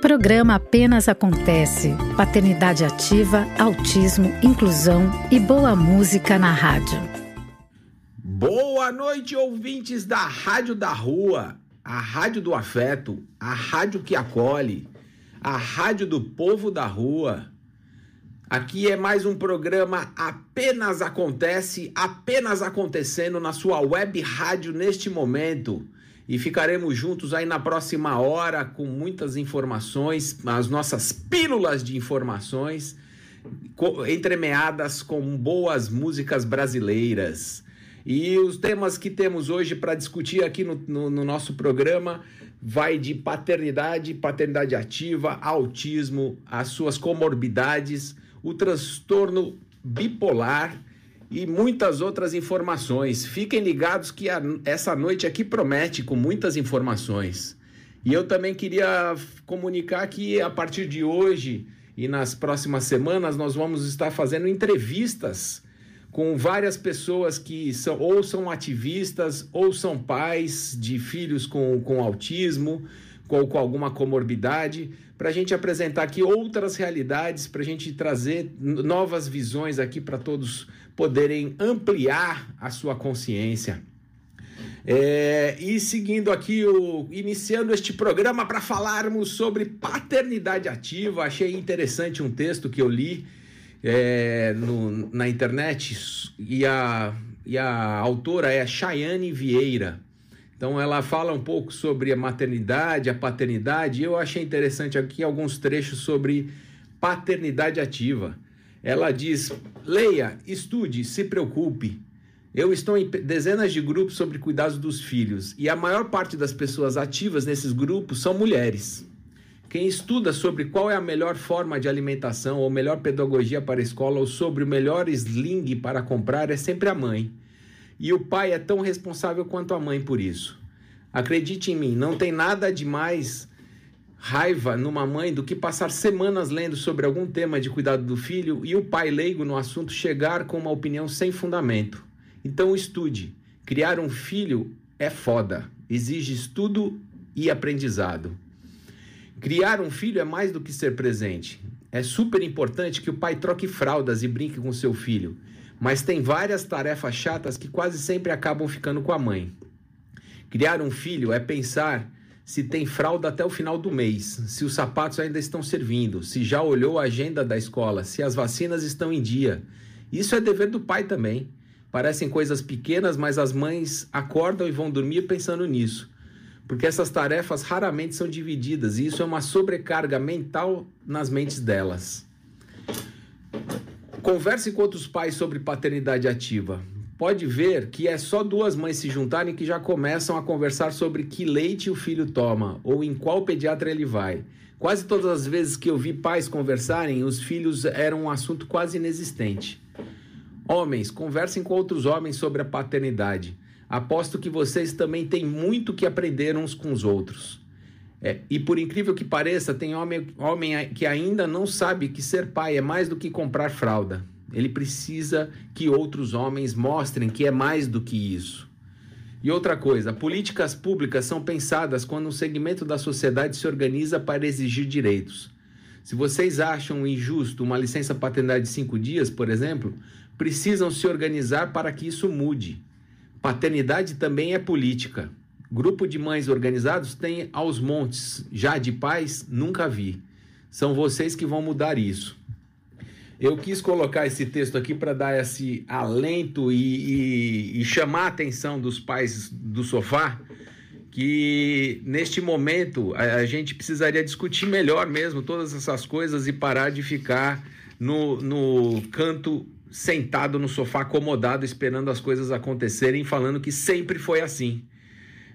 Programa Apenas Acontece. Paternidade ativa, autismo, inclusão e boa música na rádio. Boa noite, ouvintes da Rádio da Rua, a Rádio do Afeto, a Rádio que acolhe, a Rádio do Povo da Rua. Aqui é mais um programa Apenas Acontece, apenas acontecendo na sua web rádio neste momento e ficaremos juntos aí na próxima hora com muitas informações, as nossas pílulas de informações, entremeadas com boas músicas brasileiras. E os temas que temos hoje para discutir aqui no, no, no, nosso programa vai de paternidade, paternidade ativa, autismo, as suas comorbidades, o transtorno bipolar e muitas outras informações. Fiquem ligados que a, essa noite aqui promete com muitas informações. E eu também queria comunicar que a partir de hoje e nas próximas semanas nós vamos estar fazendo entrevistas com várias pessoas que são ou são ativistas ou são pais de filhos com, com autismo, com, com alguma comorbidade, para a gente apresentar aqui outras realidades, para a gente trazer novas visões aqui para todos poderem ampliar a sua consciência. É, e seguindo aqui, o, iniciando este programa para falarmos sobre paternidade ativa, achei interessante um texto que eu li é, no, na internet e a, e a autora é a Chayane Vieira. Então ela fala um pouco sobre a maternidade, a paternidade, e eu achei interessante aqui alguns trechos sobre paternidade ativa. Ela diz: leia, estude, se preocupe. Eu estou em dezenas de grupos sobre cuidados dos filhos e a maior parte das pessoas ativas nesses grupos são mulheres. Quem estuda sobre qual é a melhor forma de alimentação ou melhor pedagogia para a escola ou sobre o melhor sling para comprar é sempre a mãe. E o pai é tão responsável quanto a mãe por isso. Acredite em mim, não tem nada de mais raiva numa mãe do que passar semanas lendo sobre algum tema de cuidado do filho e o pai leigo no assunto chegar com uma opinião sem fundamento. Então estude. Criar um filho é foda, exige estudo e aprendizado. Criar um filho é mais do que ser presente. É super importante que o pai troque fraldas e brinque com seu filho, mas tem várias tarefas chatas que quase sempre acabam ficando com a mãe. Criar um filho é pensar se tem fralda até o final do mês, se os sapatos ainda estão servindo, se já olhou a agenda da escola, se as vacinas estão em dia. Isso é dever do pai também. Parecem coisas pequenas, mas as mães acordam e vão dormir pensando nisso. Porque essas tarefas raramente são divididas e isso é uma sobrecarga mental nas mentes delas. Converse com outros pais sobre paternidade ativa pode ver que é só duas mães se juntarem que já começam a conversar sobre que leite o filho toma ou em qual pediatra ele vai. Quase todas as vezes que eu vi pais conversarem, os filhos eram um assunto quase inexistente. Homens, conversem com outros homens sobre a paternidade. Aposto que vocês também têm muito que aprender uns com os outros. É, e por incrível que pareça, tem homem, homem que ainda não sabe que ser pai é mais do que comprar fralda. Ele precisa que outros homens mostrem que é mais do que isso. E outra coisa, políticas públicas são pensadas quando um segmento da sociedade se organiza para exigir direitos. Se vocês acham injusto uma licença paternidade de cinco dias, por exemplo, precisam se organizar para que isso mude. Paternidade também é política. Grupo de mães organizados tem aos montes, já de pais, nunca vi. São vocês que vão mudar isso. Eu quis colocar esse texto aqui para dar esse alento e, e, e, chamar a atenção dos pais do sofá que neste momento a, a, gente precisaria discutir melhor mesmo todas essas coisas e parar de ficar no, no canto sentado no sofá acomodado esperando as coisas acontecerem falando que sempre foi assim.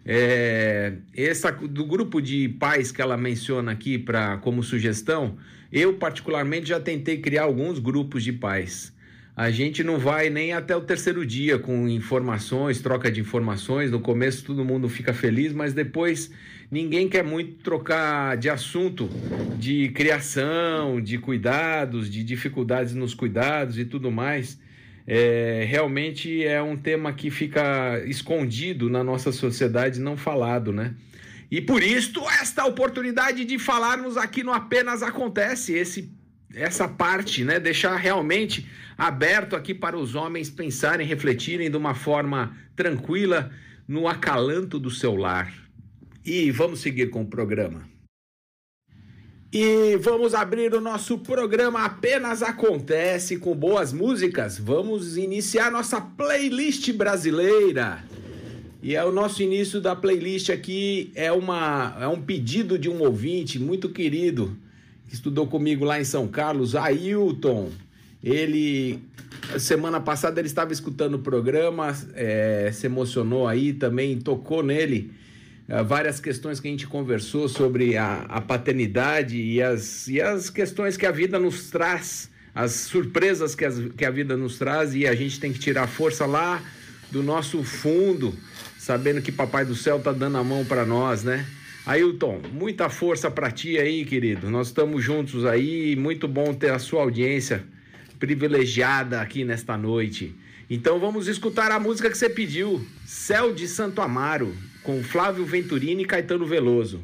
É, essa do grupo de pais que ela menciona aqui para como sugestão, eu particularmente já tentei criar alguns grupos de pais. A gente não vai nem até o terceiro dia com informações, troca de informações. No começo todo mundo fica feliz, mas depois ninguém quer muito trocar de assunto de criação, de cuidados, de dificuldades nos cuidados e tudo mais é, realmente é um tema que fica escondido na nossa sociedade, não falado, né? E por isto, esta oportunidade de falarmos aqui no Apenas Acontece, esse, essa parte, né? Deixar realmente aberto aqui para os homens pensarem, refletirem de uma forma tranquila no acalanto do seu lar. E vamos seguir com o programa. E vamos abrir o nosso programa Apenas Acontece com boas músicas. Vamos iniciar nossa playlist brasileira. E é o nosso início da playlist aqui é uma é um pedido de um ouvinte muito querido que estudou comigo lá em São Carlos, Ailton. Ele semana passada ele estava escutando o programa, é, se emocionou aí também, tocou nele várias questões que a gente conversou sobre a, a paternidade e as, e as questões que a vida nos traz, as surpresas que, as, que a vida nos traz, e a gente tem que tirar força lá do nosso fundo, sabendo que Papai do Céu tá dando a mão para nós, né? Ailton, muita força para ti aí, querido. Nós estamos juntos aí, muito bom ter a sua audiência privilegiada aqui nesta noite. Então vamos escutar a música que você pediu, Céu de Santo Amaro com Flávio Venturini e Caetano Veloso.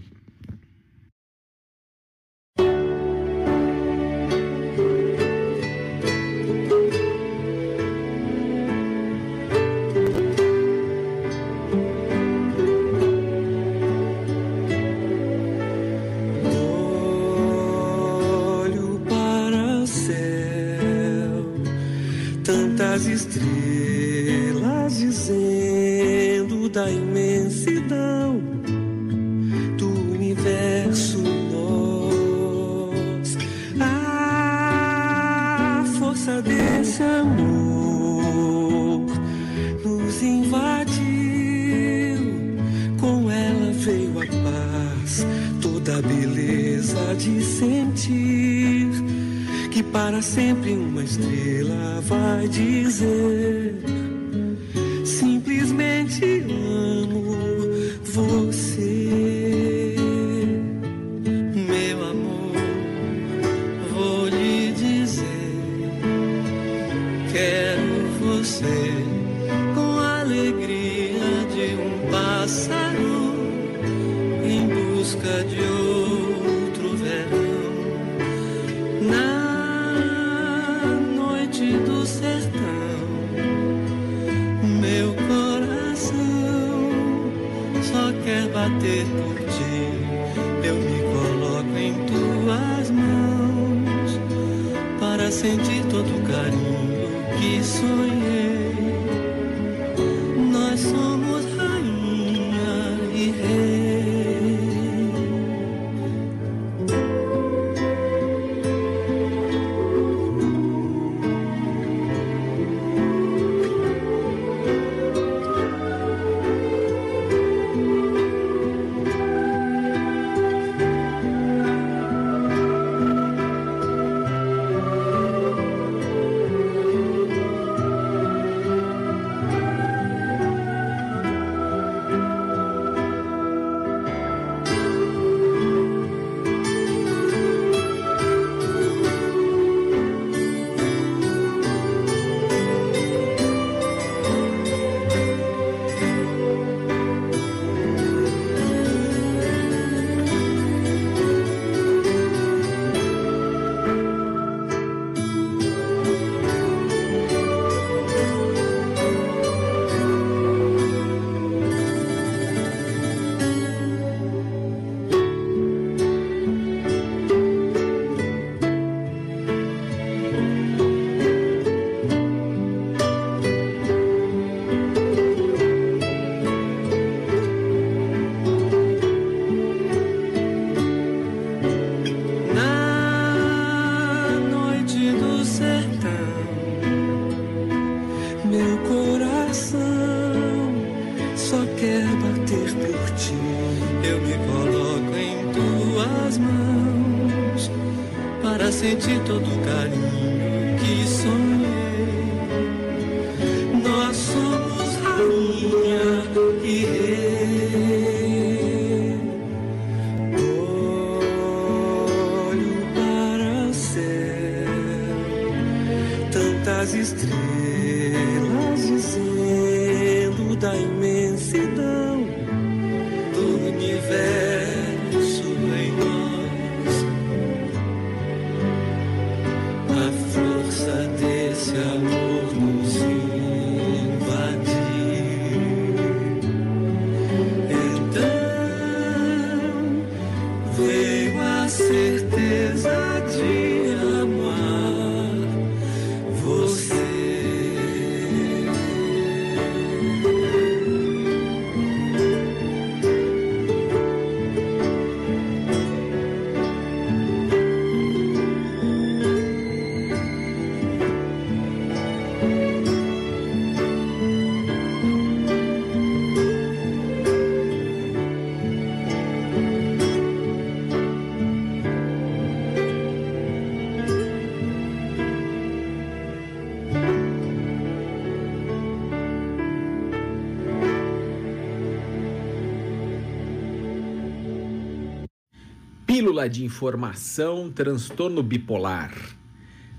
Pílula de informação, transtorno bipolar.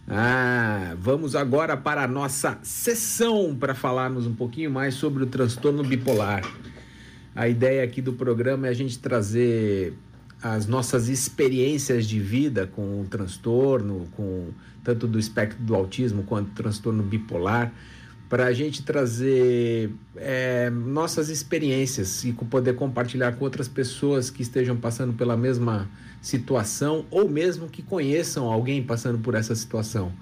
Ah, vamos agora para a nossa sessão para falarmos um pouquinho mais sobre o transtorno bipolar. A ideia aqui do programa é a gente trazer as nossas experiências de vida com o transtorno, com tanto do espectro do autismo quanto transtorno bipolar, para a gente trazer é, nossas experiências e poder compartilhar com outras pessoas que estejam passando pela mesma situação ou mesmo que conheçam alguém passando por essa situação.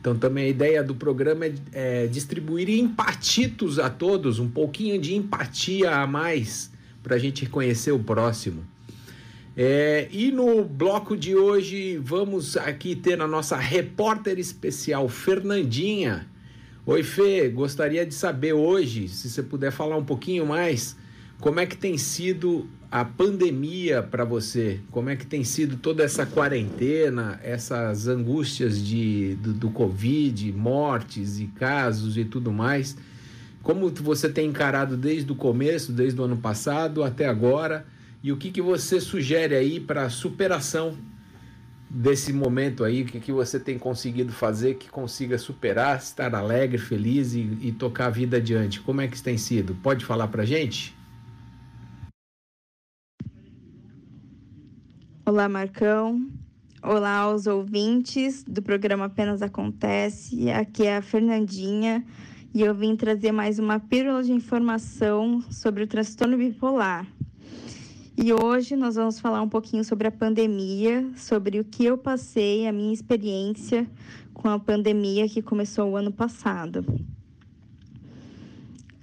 Então, também a ideia do programa é, é distribuir empatitos a todos, um pouquinho de empatia a mais para a gente conhecer o próximo. É, e no bloco de hoje, vamos aqui ter a nossa repórter especial, Fernandinha. Oi, Fê, gostaria de saber hoje, se você puder falar um pouquinho mais, como é que tem sido a pandemia para você? Como é que tem sido toda essa quarentena, essas angústias de, do, do Covid, mortes e casos e tudo mais? Como você tem encarado desde o começo, desde o ano passado até agora? E o que, que você sugere aí para a superação desse momento aí? O que, que você tem conseguido fazer que consiga superar, estar alegre, feliz e, e tocar a vida adiante? Como é que isso tem sido? Pode falar para gente? Olá, Marcão. Olá aos ouvintes do programa Apenas Acontece. Aqui é a Fernandinha e eu vim trazer mais uma pílula de informação sobre o transtorno bipolar. E hoje nós vamos falar um pouquinho sobre a pandemia, sobre o que eu passei, a minha experiência com a pandemia que começou o ano passado.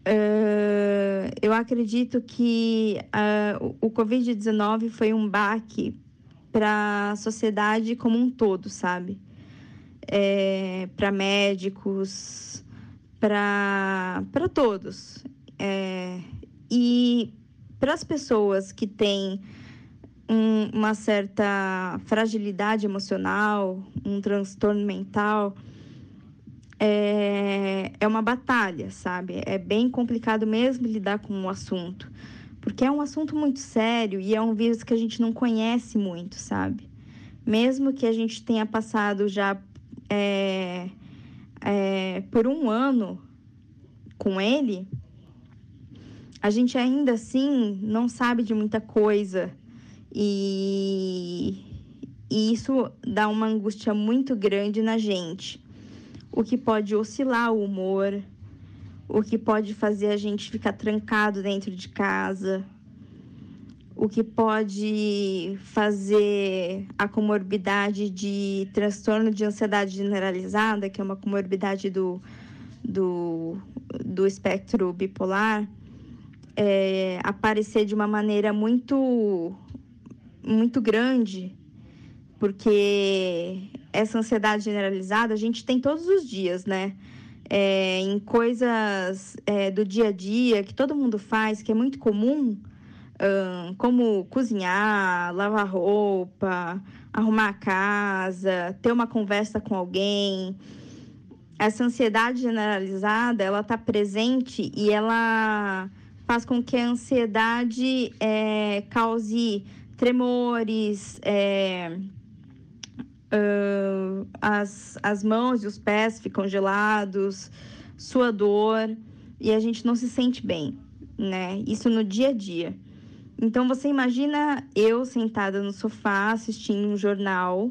Uh, eu acredito que uh, o Covid-19 foi um baque para a sociedade como um todo, sabe? É, para médicos, para todos. É, e para as pessoas que têm um, uma certa fragilidade emocional, um transtorno mental, é, é uma batalha, sabe? É bem complicado mesmo lidar com o assunto, porque é um assunto muito sério e é um vírus que a gente não conhece muito, sabe? Mesmo que a gente tenha passado já é, é, por um ano com ele, a gente ainda assim não sabe de muita coisa e, e isso dá uma angústia muito grande na gente. O que pode oscilar o humor, o que pode fazer a gente ficar trancado dentro de casa, o que pode fazer a comorbidade de transtorno de ansiedade generalizada, que é uma comorbidade do, do, do espectro bipolar é, aparecer de uma maneira muito, muito grande, porque essa ansiedade generalizada a gente tem todos os dias, né? É, em coisas é, do dia a dia que todo mundo faz, que é muito comum, como cozinhar, lavar roupa, arrumar a casa, ter uma conversa com alguém. Essa ansiedade generalizada, ela está presente e ela faz com que a ansiedade é, cause tremores, é, uh, as, as mãos e os pés ficam gelados, suador, e a gente não se sente bem, né? Isso no dia a dia. Então você imagina eu sentada no sofá assistindo um jornal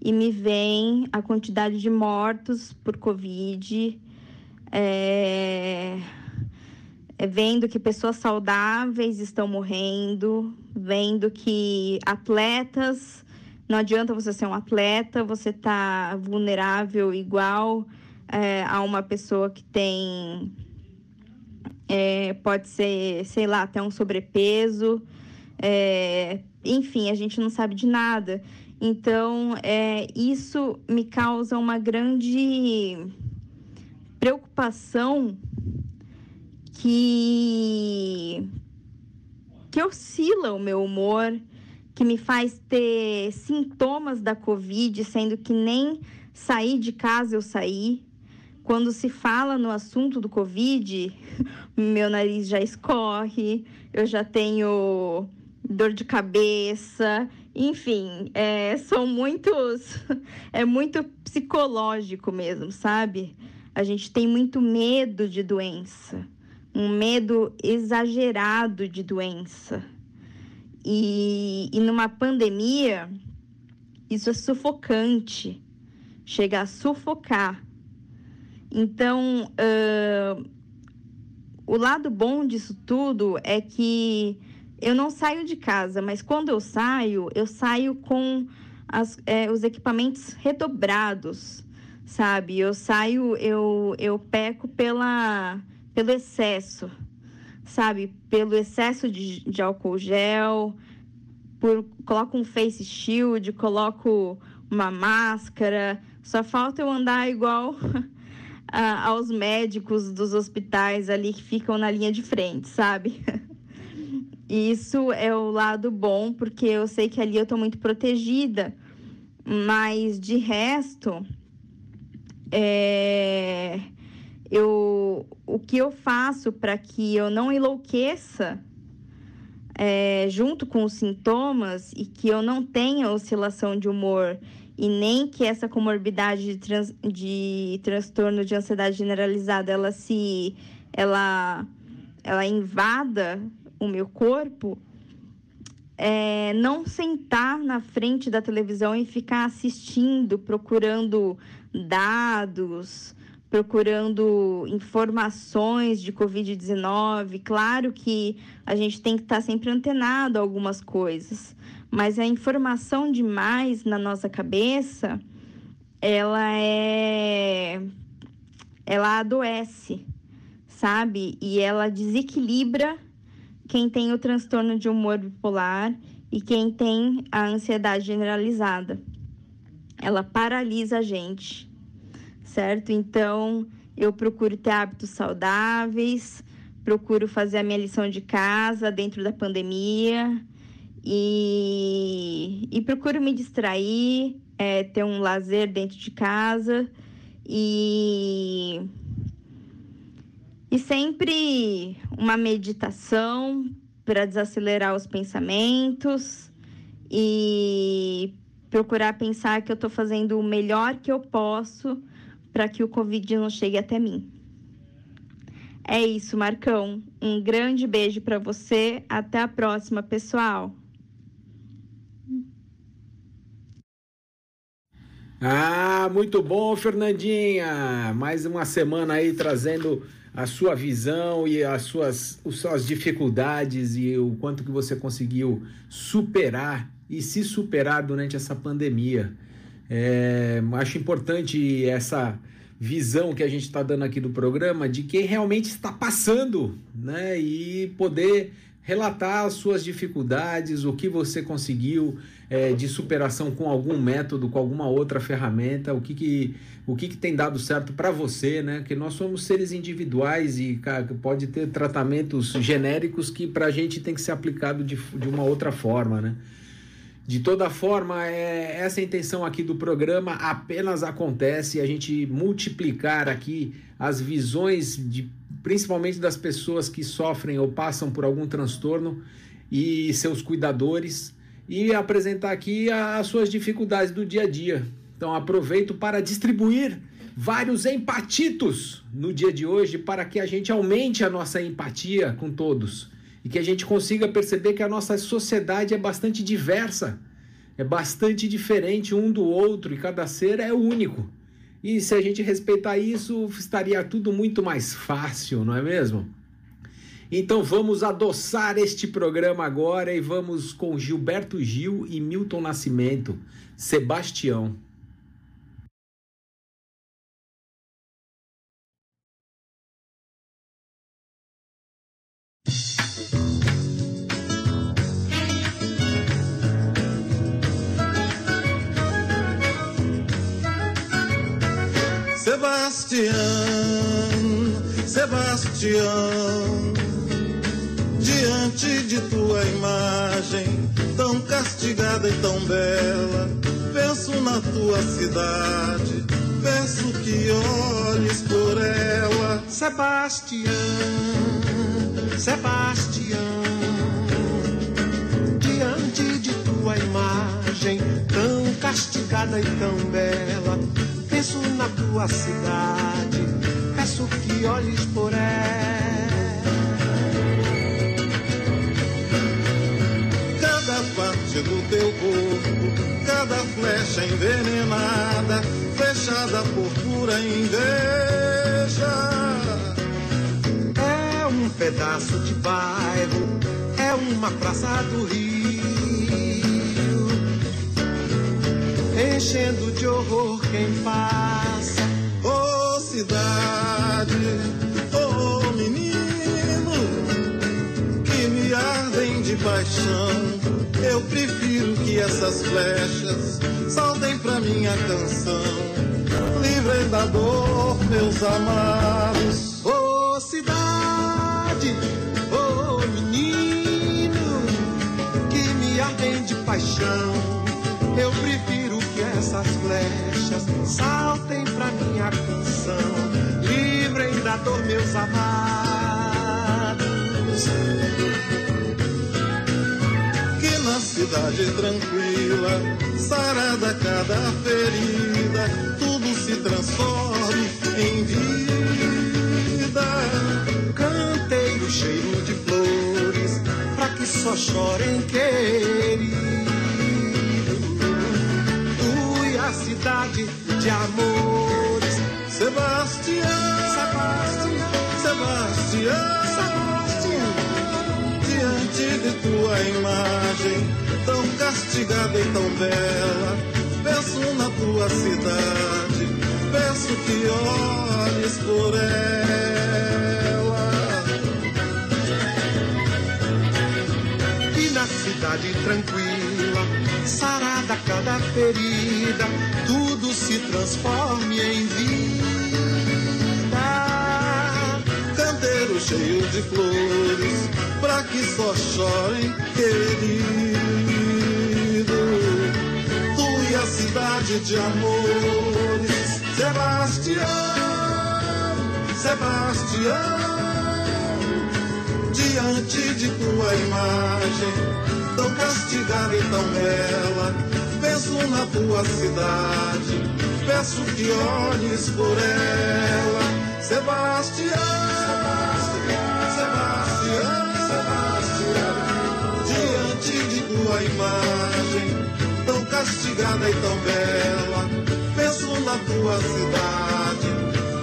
e me vem a quantidade de mortos por Covid. É vendo que pessoas saudáveis estão morrendo, vendo que atletas Não adianta você ser um atleta, você tá vulnerável igual é, a uma pessoa que tem. É, pode ser, sei lá, até um sobrepeso. É, enfim, a gente não sabe de nada. Então, é, isso me causa uma grande preocupação que, que oscila o meu humor, que me faz ter sintomas da Covid, sendo que nem sair de casa eu saí. Quando se fala no assunto do Covid, meu nariz já escorre, eu já tenho dor de cabeça, enfim, é, são muitos. É muito psicológico mesmo, sabe? A gente tem muito medo de doença, um medo exagerado de doença. E, e numa pandemia, isso é sufocante, chega a sufocar. Então, uh, o lado bom disso tudo é que eu não saio de casa, mas quando eu saio, eu saio com as, é, os equipamentos redobrados, sabe? Eu saio, eu, eu peco pela, pelo excesso, sabe? Pelo excesso de, de álcool gel, por, coloco um face shield, coloco uma máscara. Só falta eu andar igual aos médicos dos hospitais ali que ficam na linha de frente, sabe? Isso é o lado bom, porque eu sei que ali eu estou muito protegida. Mas de resto, é, eu, o que eu faço para que eu não enlouqueça é, junto com os sintomas e que eu não tenha oscilação de humor e nem que essa comorbidade de, trans, de transtorno de ansiedade generalizada ela se ela ela invada o meu corpo, é, não sentar na frente da televisão e ficar assistindo, procurando dados, procurando informações de Covid-19. Claro que a gente tem que estar sempre antenado a algumas coisas, mas a informação demais na nossa cabeça, ela é. Ela adoece, sabe? E ela desequilibra quem tem o transtorno de humor bipolar e quem tem a ansiedade generalizada. Ela paralisa a gente, certo? Então, eu procuro ter hábitos saudáveis, procuro fazer a minha lição de casa dentro da pandemia e, e procuro me distrair, é, ter um lazer dentro de casa e e sempre uma meditação para desacelerar os pensamentos e procurar pensar que eu estou fazendo o melhor que eu posso para que o Covid não chegue até mim. É isso, Marcão. Um grande beijo para você. Até a próxima, pessoal. Ah, muito bom, Fernandinha. Mais uma semana aí trazendo a sua visão e as suas, as suas dificuldades e o quanto que você conseguiu superar e se superar durante essa pandemia. É, acho importante essa visão que a gente está dando aqui do programa de quem realmente está passando, né? E poder relatar as suas dificuldades, o que você conseguiu é, de superação com algum método, com alguma outra ferramenta, o que, que, o que, que tem dado certo para você, né? Que nós somos seres individuais e cara, pode ter tratamentos genéricos que para a gente tem que ser aplicado de, de uma outra forma, né? De toda forma, é, essa é intenção aqui do programa apenas acontece a gente multiplicar aqui as visões de principalmente das pessoas que sofrem ou passam por algum transtorno e seus cuidadores e apresentar aqui as suas dificuldades do dia a dia. Então aproveito para distribuir vários empatitos no dia de hoje para que a gente aumente a nossa empatia com todos e que a gente consiga perceber que a nossa sociedade é bastante diversa, é bastante diferente um do outro e cada ser é único. E se a gente respeitar isso, estaria tudo muito mais fácil, não é mesmo? Então vamos adoçar este programa agora e vamos com Gilberto Gil e Milton Nascimento, Sebastião. Sebastião, Sebastião, diante de tua imagem, tão castigada e tão bela, penso na tua cidade, peço que olhes por ela. Sebastião, Sebastião, diante de tua imagem, tão castigada e tão bela penso na tua cidade, peço que olhes por ela. Cada parte do teu corpo, cada flecha envenenada, fechada por pura inveja. É um pedaço de bairro, é uma praça do rio enchendo de horror quem passa. Ô oh, cidade, ô oh, menino, que me ardem de paixão. Eu prefiro que essas flechas saltem pra minha canção. Livrem da dor, meus amados. Ô oh, cidade, ô menino, que me ardem de paixão. Eu prefiro essas flechas saltem pra minha canção, livrem da dor meus amados. Que na cidade tranquila, sarada cada ferida, tudo se transforme em vida. Canteiro cheio de flores, pra que só chorem queridos cidade de amores. Sebastião, Sebastião, Sebastião, Sebastião. Diante de tua imagem, tão castigada e tão bela, peço na tua cidade, peço que olhes por ela. E na cidade tranquila, sarada cada ferida, tudo se transforme em vida. Canteiro cheio de flores, pra que só chorem, querido. Tu e a cidade de amores, Sebastião, Sebastião. Diante de tua imagem, tão castigada e tão bela, penso na tua cidade, peço que olhes por ela, Sebastião, Sebastião, Sebastião, diante de tua imagem, tão castigada e tão bela, penso na tua cidade,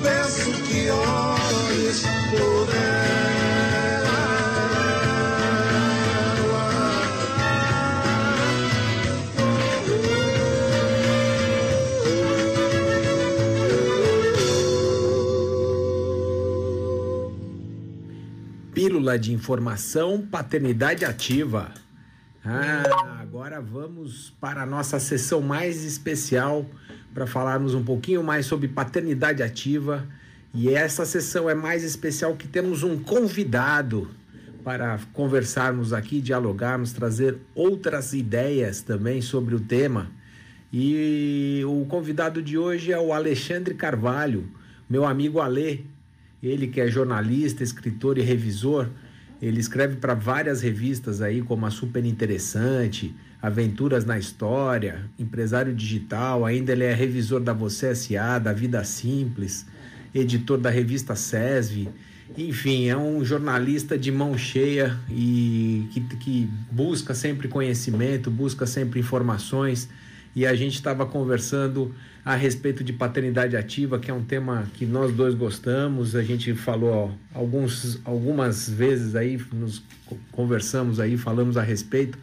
peço que olhes por ela. Pílula de informação, paternidade ativa. Ah, agora vamos para a nossa sessão mais especial para falarmos um pouquinho mais sobre paternidade ativa. E essa sessão é mais especial que temos um convidado para conversarmos aqui, dialogarmos, trazer outras ideias também sobre o tema. E o convidado de hoje é o Alexandre Carvalho, meu amigo Alê, ele que é jornalista, escritor e revisor, ele escreve para várias revistas aí, como a Super Interessante, Aventuras na História, Empresário Digital, ainda ele é revisor da Você S.A., da Vida Simples, editor da revista SESV, enfim, é um jornalista de mão cheia e que, que busca sempre conhecimento, busca sempre informações e a gente estava conversando a respeito de paternidade ativa, que é um tema que nós dois gostamos. A gente falou ó, alguns, algumas vezes aí, nos conversamos aí, falamos a respeito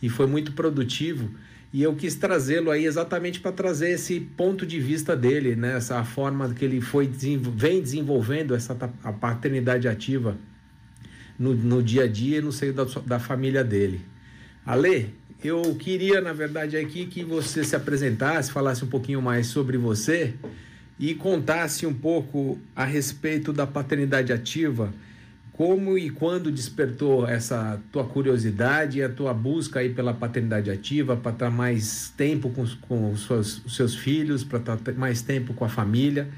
e foi muito produtivo. E eu quis trazê-lo aí exatamente para trazer esse ponto de vista dele, né? essa forma que ele foi vem desenvolvendo essa a paternidade ativa no, no dia a dia e no seio da, da família dele. Ale, eu queria, na verdade, aqui que você se apresentasse, falasse um pouquinho mais sobre você e contasse um pouco a respeito da paternidade ativa, como e quando despertou essa tua curiosidade e a tua busca aí pela paternidade ativa para estar mais tempo com, com os, seus, os seus filhos, para estar mais tempo com a família.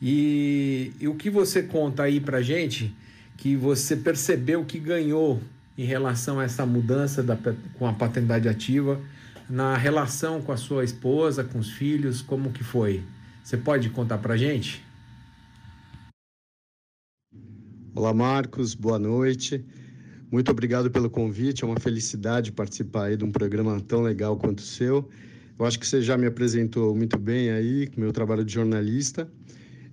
E, e o que você conta aí para gente que você percebeu que ganhou em relação a essa mudança da, com a paternidade ativa, na relação com a sua esposa, com os filhos, como que foi? Você pode contar para gente? Olá, Marcos, boa noite. Muito obrigado pelo convite, é uma felicidade participar aí de um programa tão legal quanto o seu. Eu acho que você já me apresentou muito bem aí, com meu trabalho de jornalista.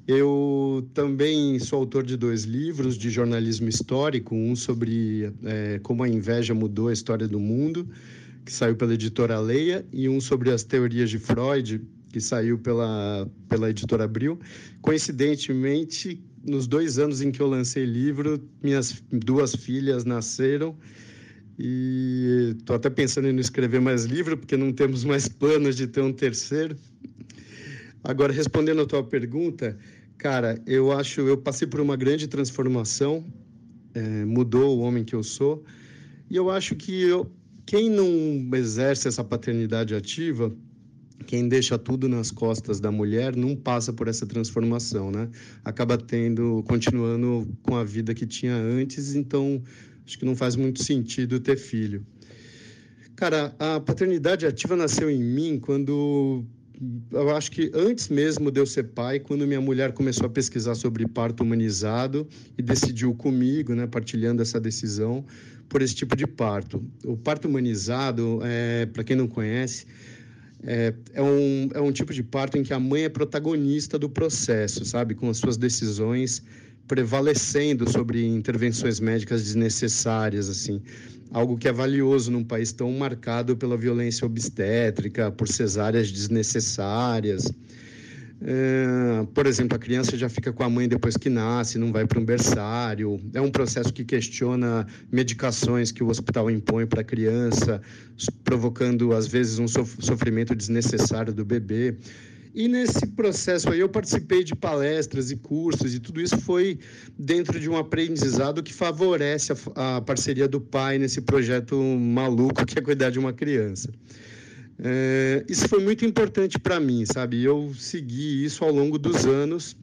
Eu também sou autor de dois livros de jornalismo histórico, um sobre é, como a inveja mudou a história do mundo, que saiu pela editora Leia, e um sobre as teorias de Freud, que saiu pela, pela editora Abril. Coincidentemente, nos dois anos em que eu lancei livro, minhas duas filhas nasceram. E estou até pensando em não escrever mais livro, porque não temos mais planos de ter um terceiro. Agora, respondendo a tua pergunta, Cara, eu acho, eu passei por uma grande transformação, é, mudou o homem que eu sou, e eu acho que eu, quem não exerce essa paternidade ativa, quem deixa tudo nas costas da mulher não passa por essa transformação, né? Acaba tendo, continuando com a vida que tinha antes, então acho que não faz muito sentido ter filho. Cara, a paternidade ativa nasceu em mim quando eu acho que antes mesmo de eu ser pai, quando minha mulher começou a pesquisar sobre parto humanizado e decidiu comigo, né, partilhando essa decisão por esse tipo de parto. O parto humanizado, é, para quem não conhece, é, é, um, é um tipo de parto em que a mãe é protagonista do processo, sabe, com as suas decisões prevalecendo sobre intervenções médicas desnecessárias, assim algo que é valioso num país tão marcado pela violência obstétrica, por cesáreas desnecessárias. É, por exemplo, a criança já fica com a mãe depois que nasce, não vai para um berçário. É um processo que questiona medicações que o hospital impõe para a criança, provocando, às vezes, um sofrimento desnecessário do bebê. E nesse processo aí eu participei de palestras e cursos e tudo isso foi dentro de um aprendizado que favorece a, a parceria do pai nesse projeto maluco que é cuidar de uma criança. É, isso foi muito importante para mim, sabe? Eu segui isso ao longo dos anos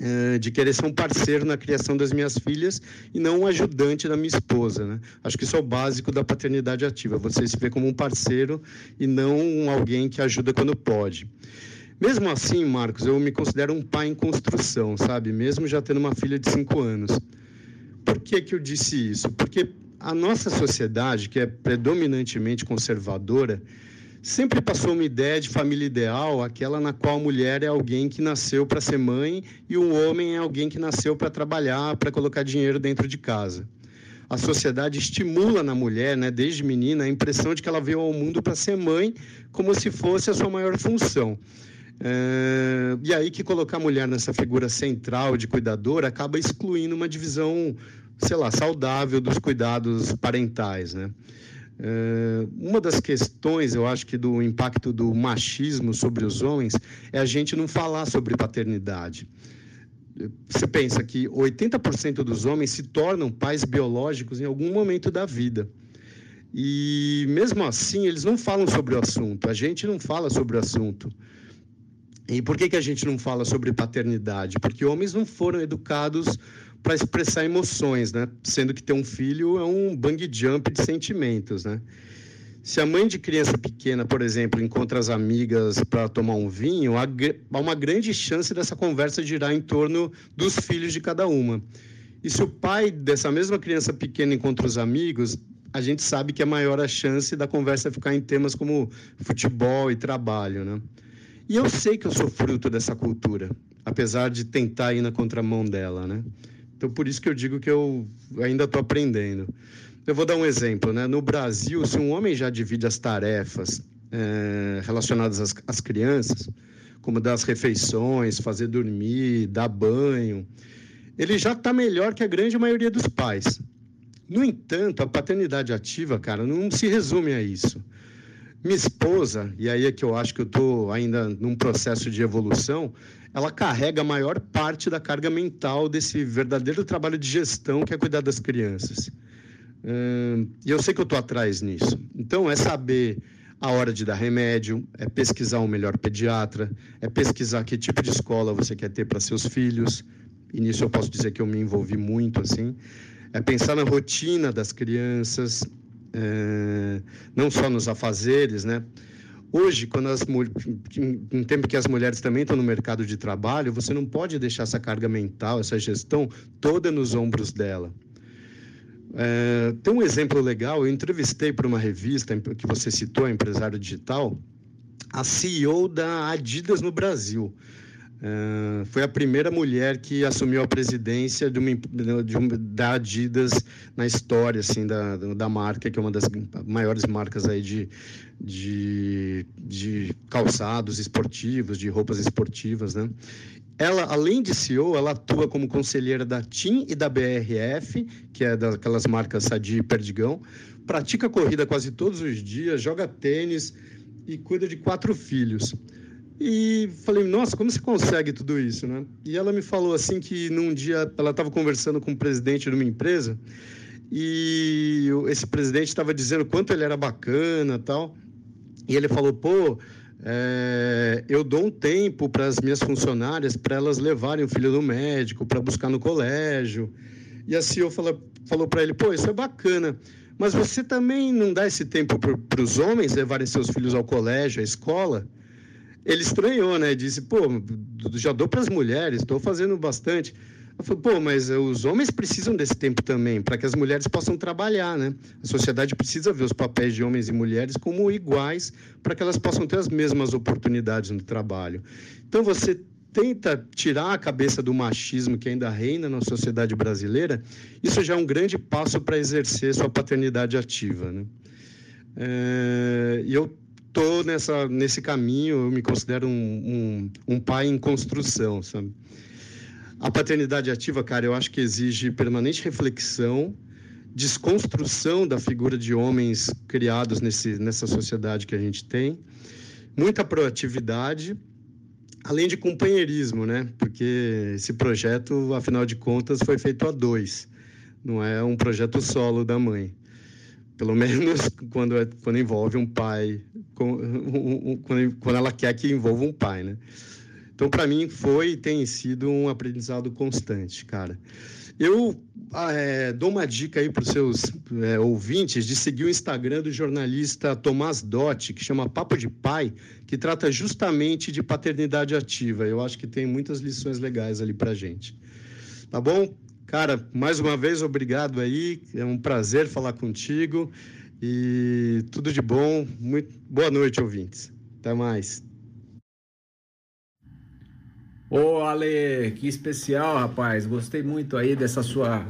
é, de querer ser um parceiro na criação das minhas filhas e não um ajudante da minha esposa, né? Acho que isso é o básico da paternidade ativa. Você se vê como um parceiro e não alguém que ajuda quando pode. Mesmo assim, Marcos, eu me considero um pai em construção, sabe? Mesmo já tendo uma filha de cinco anos. Por que, que eu disse isso? Porque a nossa sociedade, que é predominantemente conservadora, sempre passou uma ideia de família ideal, aquela na qual a mulher é alguém que nasceu para ser mãe e o homem é alguém que nasceu para trabalhar, para colocar dinheiro dentro de casa. A sociedade estimula na mulher, né, desde menina, a impressão de que ela veio ao mundo para ser mãe, como se fosse a sua maior função. É, e aí que colocar a mulher nessa figura central de cuidadora acaba excluindo uma divisão, sei lá, saudável dos cuidados parentais, né? É, uma das questões, eu acho que do impacto do machismo sobre os homens é a gente não falar sobre paternidade. Você pensa que 80% dos homens se tornam pais biológicos em algum momento da vida. E mesmo assim, eles não falam sobre o assunto. A gente não fala sobre o assunto. E por que, que a gente não fala sobre paternidade? Porque homens não foram educados para expressar emoções, né? Sendo que ter um filho é um bang jump de sentimentos, né? Se a mãe de criança pequena, por exemplo, encontra as amigas para tomar um vinho, há uma grande chance dessa conversa girar em torno dos filhos de cada uma. E se o pai dessa mesma criança pequena encontra os amigos, a gente sabe que é maior a chance da conversa ficar em temas como futebol e trabalho, né? E eu sei que eu sou fruto dessa cultura, apesar de tentar ir na contramão dela, né? Então, por isso que eu digo que eu ainda estou aprendendo. Eu vou dar um exemplo, né? No Brasil, se um homem já divide as tarefas é, relacionadas às, às crianças, como dar as refeições, fazer dormir, dar banho, ele já está melhor que a grande maioria dos pais. No entanto, a paternidade ativa, cara, não se resume a isso. Minha esposa, e aí é que eu acho que eu estou ainda num processo de evolução, ela carrega a maior parte da carga mental desse verdadeiro trabalho de gestão que é cuidar das crianças. E eu sei que eu estou atrás nisso. Então, é saber a hora de dar remédio, é pesquisar um melhor pediatra, é pesquisar que tipo de escola você quer ter para seus filhos. E nisso eu posso dizer que eu me envolvi muito, assim. É pensar na rotina das crianças, é, não só nos afazeres, né? Hoje, quando as em tempo que as mulheres também estão no mercado de trabalho, você não pode deixar essa carga mental, essa gestão toda nos ombros dela. É, tem um exemplo legal, eu entrevistei para uma revista que você citou, Empresário Digital, a CEO da Adidas no Brasil. Foi a primeira mulher que assumiu a presidência de uma, de uma, da Adidas na história assim da, da marca, que é uma das maiores marcas aí de, de, de calçados esportivos, de roupas esportivas, né? Ela, além de CEO, ela atua como conselheira da TIM e da BRF, que é daquelas marcas Sadi e Perdigão, pratica corrida quase todos os dias, joga tênis e cuida de quatro filhos. E falei, nossa, como você consegue tudo isso, né? E ela me falou assim que num dia ela estava conversando com o presidente de uma empresa e esse presidente estava dizendo quanto ele era bacana tal. E ele falou, pô, é, eu dou um tempo para as minhas funcionárias para elas levarem o filho do médico, para buscar no colégio. E a CEO falou, falou para ele, pô, isso é bacana. Mas você também não dá esse tempo para os homens levarem seus filhos ao colégio, à escola? Ele estranhou, né? Disse, pô, já dou para as mulheres, estou fazendo bastante. Eu falei, pô, mas os homens precisam desse tempo também, para que as mulheres possam trabalhar, né? A sociedade precisa ver os papéis de homens e mulheres como iguais, para que elas possam ter as mesmas oportunidades no trabalho. Então, você tenta tirar a cabeça do machismo que ainda reina na sociedade brasileira, isso já é um grande passo para exercer sua paternidade ativa, né? É, e eu estou nessa nesse caminho, eu me considero um, um, um pai em construção, sabe? A paternidade ativa, cara, eu acho que exige permanente reflexão, desconstrução da figura de homens criados nesse, nessa sociedade que a gente tem, muita proatividade, além de companheirismo, né? Porque esse projeto, afinal de contas, foi feito a dois, não é um projeto solo da mãe pelo menos quando, é, quando envolve um pai, quando, quando ela quer que envolva um pai, né? Então, para mim, foi e tem sido um aprendizado constante, cara. Eu ah, é, dou uma dica aí para os seus é, ouvintes de seguir o Instagram do jornalista Tomás Dotti, que chama Papo de Pai, que trata justamente de paternidade ativa. Eu acho que tem muitas lições legais ali para gente. Tá bom? Cara, mais uma vez, obrigado aí. É um prazer falar contigo. E tudo de bom. Muito boa noite, ouvintes. Até mais. Ô, Ale, que especial, rapaz. Gostei muito aí dessa sua,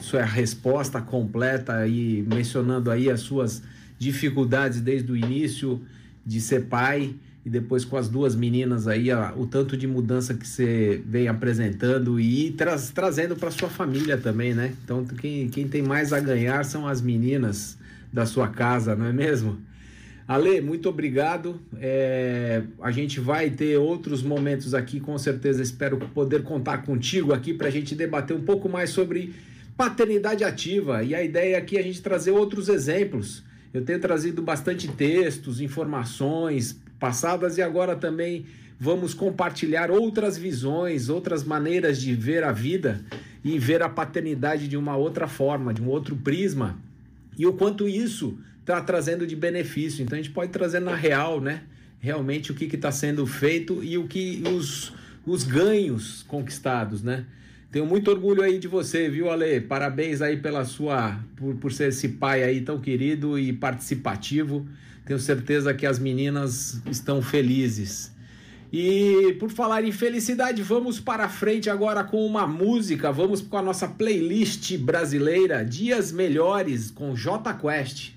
sua resposta completa aí, mencionando aí as suas dificuldades desde o início de ser pai e depois com as duas meninas aí, ó, o tanto de mudança que você vem apresentando e tra trazendo para sua família também, né? Então, quem, quem tem mais a ganhar são as meninas da sua casa, não é mesmo? Ale, muito obrigado. É, a gente vai ter outros momentos aqui, com certeza. Espero poder contar contigo aqui para a gente debater um pouco mais sobre paternidade ativa. E a ideia aqui é a gente trazer outros exemplos. Eu tenho trazido bastante textos, informações, passadas e agora também vamos compartilhar outras visões, outras maneiras de ver a vida e ver a paternidade de uma outra forma, de um outro prisma. E o quanto isso está trazendo de benefício. Então a gente pode trazer na real, né? Realmente o que está sendo feito e o que os, os ganhos conquistados, né? Tenho muito orgulho aí de você, viu, Ale? Parabéns aí pela sua por, por ser esse pai aí tão querido e participativo. Tenho certeza que as meninas estão felizes. E por falar em felicidade, vamos para frente agora com uma música. Vamos com a nossa playlist brasileira Dias Melhores com J Quest.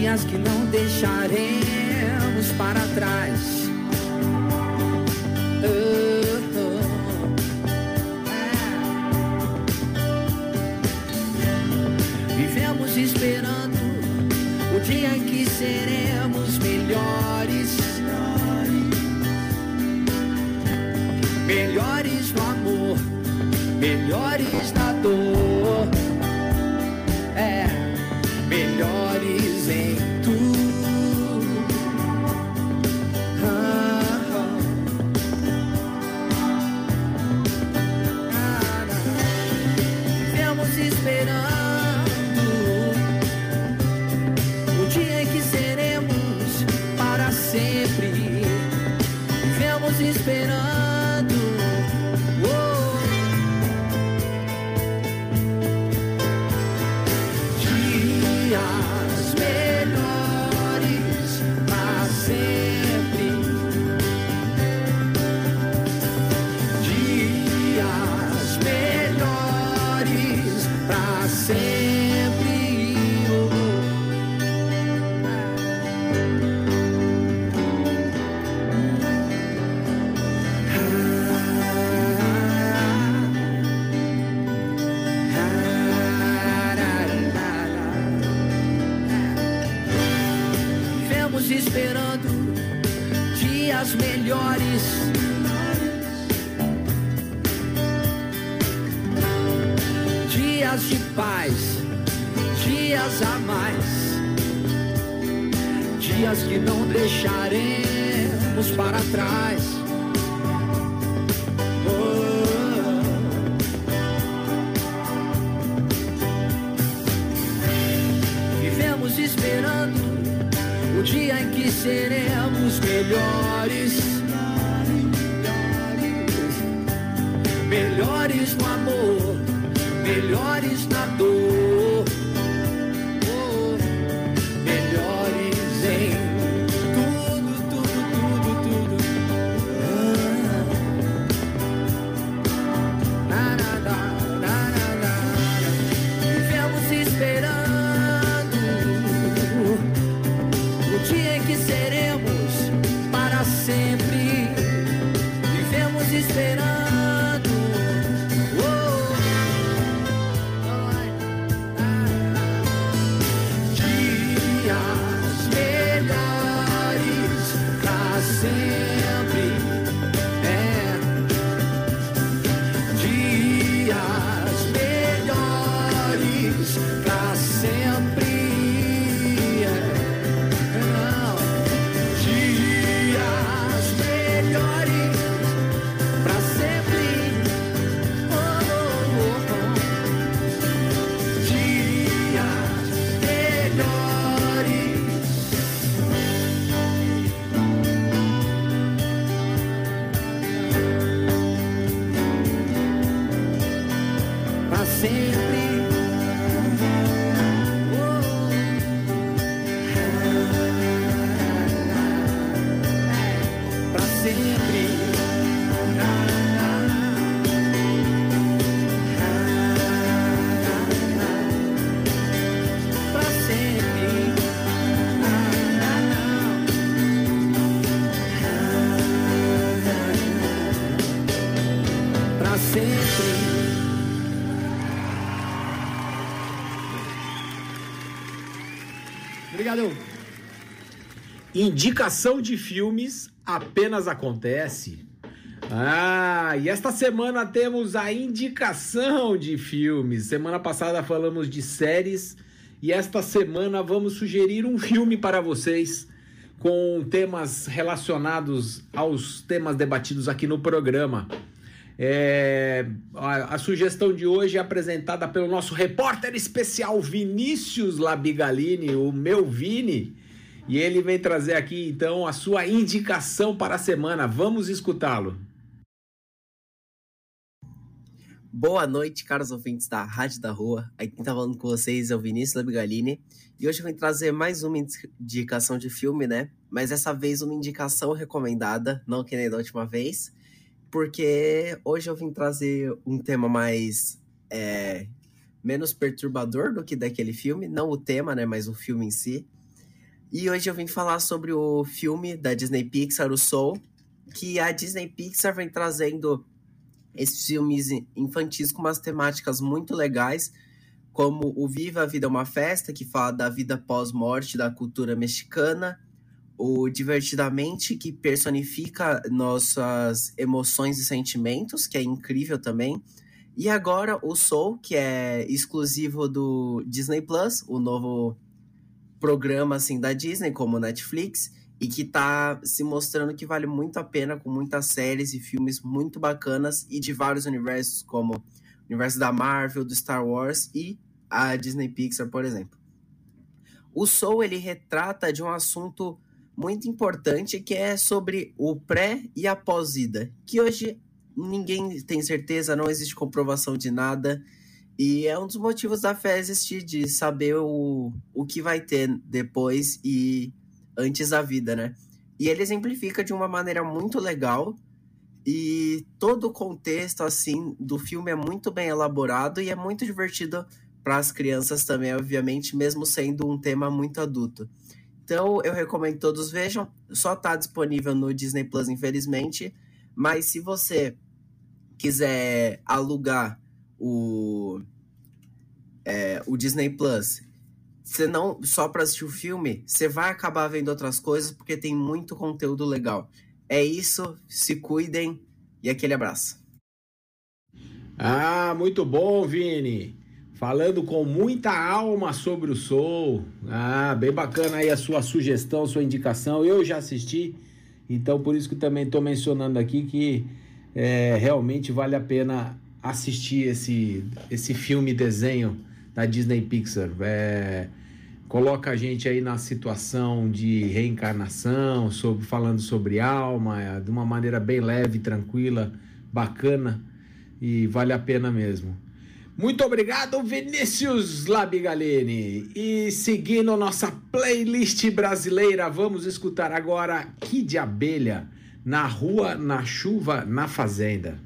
dias que não deixaremos para trás. Oh, oh. Vivemos esperando o dia em que seremos melhores. Melhores no amor, melhores na o dia em que seremos melhores. Melhores no amor, melhores na dor. Indicação de filmes apenas acontece. Ah, e esta semana temos a indicação de filmes. Semana passada falamos de séries e esta semana vamos sugerir um filme para vocês com temas relacionados aos temas debatidos aqui no programa. É, a, a, sugestão de hoje é apresentada pelo nosso repórter especial Vinícius Labigalini, o meu Vini, e ele vem trazer aqui então a sua indicação para a semana. Vamos escutá-lo. Boa noite, caros ouvintes da Rádio da Rua. Aqui quem tá falando com vocês é o Vinícius Labigalini. E hoje eu vim trazer mais uma indicação de filme, né? Mas dessa vez uma indicação recomendada, não que nem da última vez. Porque hoje eu vim trazer um tema mais. É, menos perturbador do que daquele filme. Não o tema, né? Mas o filme em si. E hoje eu vim falar sobre o filme da Disney Pixar, o Soul. Que a Disney Pixar vem trazendo esses filmes infantis com umas temáticas muito legais, como o Viva a Vida é uma Festa, que fala da vida pós-morte da cultura mexicana, o Divertidamente, que personifica nossas emoções e sentimentos, que é incrível também. E agora o Soul, que é exclusivo do Disney Plus, o novo programa assim da Disney, como Netflix, e que tá se mostrando que vale muito a pena com muitas séries e filmes muito bacanas e de vários universos, como o universo da Marvel, do Star Wars e a Disney Pixar, por exemplo. O Soul ele retrata de um assunto muito importante que é sobre o pré e a pós-ida, que hoje ninguém tem certeza, não existe comprovação de nada. E é um dos motivos da fé existir, de saber o, o que vai ter depois e antes da vida, né? E ele exemplifica de uma maneira muito legal e todo o contexto assim do filme é muito bem elaborado e é muito divertido para as crianças também, obviamente, mesmo sendo um tema muito adulto. Então, eu recomendo que todos vejam. Só está disponível no Disney Plus, infelizmente. Mas se você quiser alugar o, é, o Disney Plus você não só para assistir o filme, você vai acabar vendo outras coisas porque tem muito conteúdo legal. É isso, se cuidem e aquele abraço. Ah, muito bom, Vini. Falando com muita alma sobre o Soul. Ah, bem bacana aí a sua sugestão, sua indicação. Eu já assisti, então por isso que também estou mencionando aqui que é, realmente vale a pena assistir esse, esse filme desenho da Disney Pixar. É, coloca a gente aí na situação de reencarnação, sobre, falando sobre alma, é, de uma maneira bem leve, tranquila, bacana e vale a pena mesmo. Muito obrigado, Vinícius Labigalene. E seguindo nossa playlist brasileira, vamos escutar agora Kid Abelha, na rua, na chuva, na fazenda.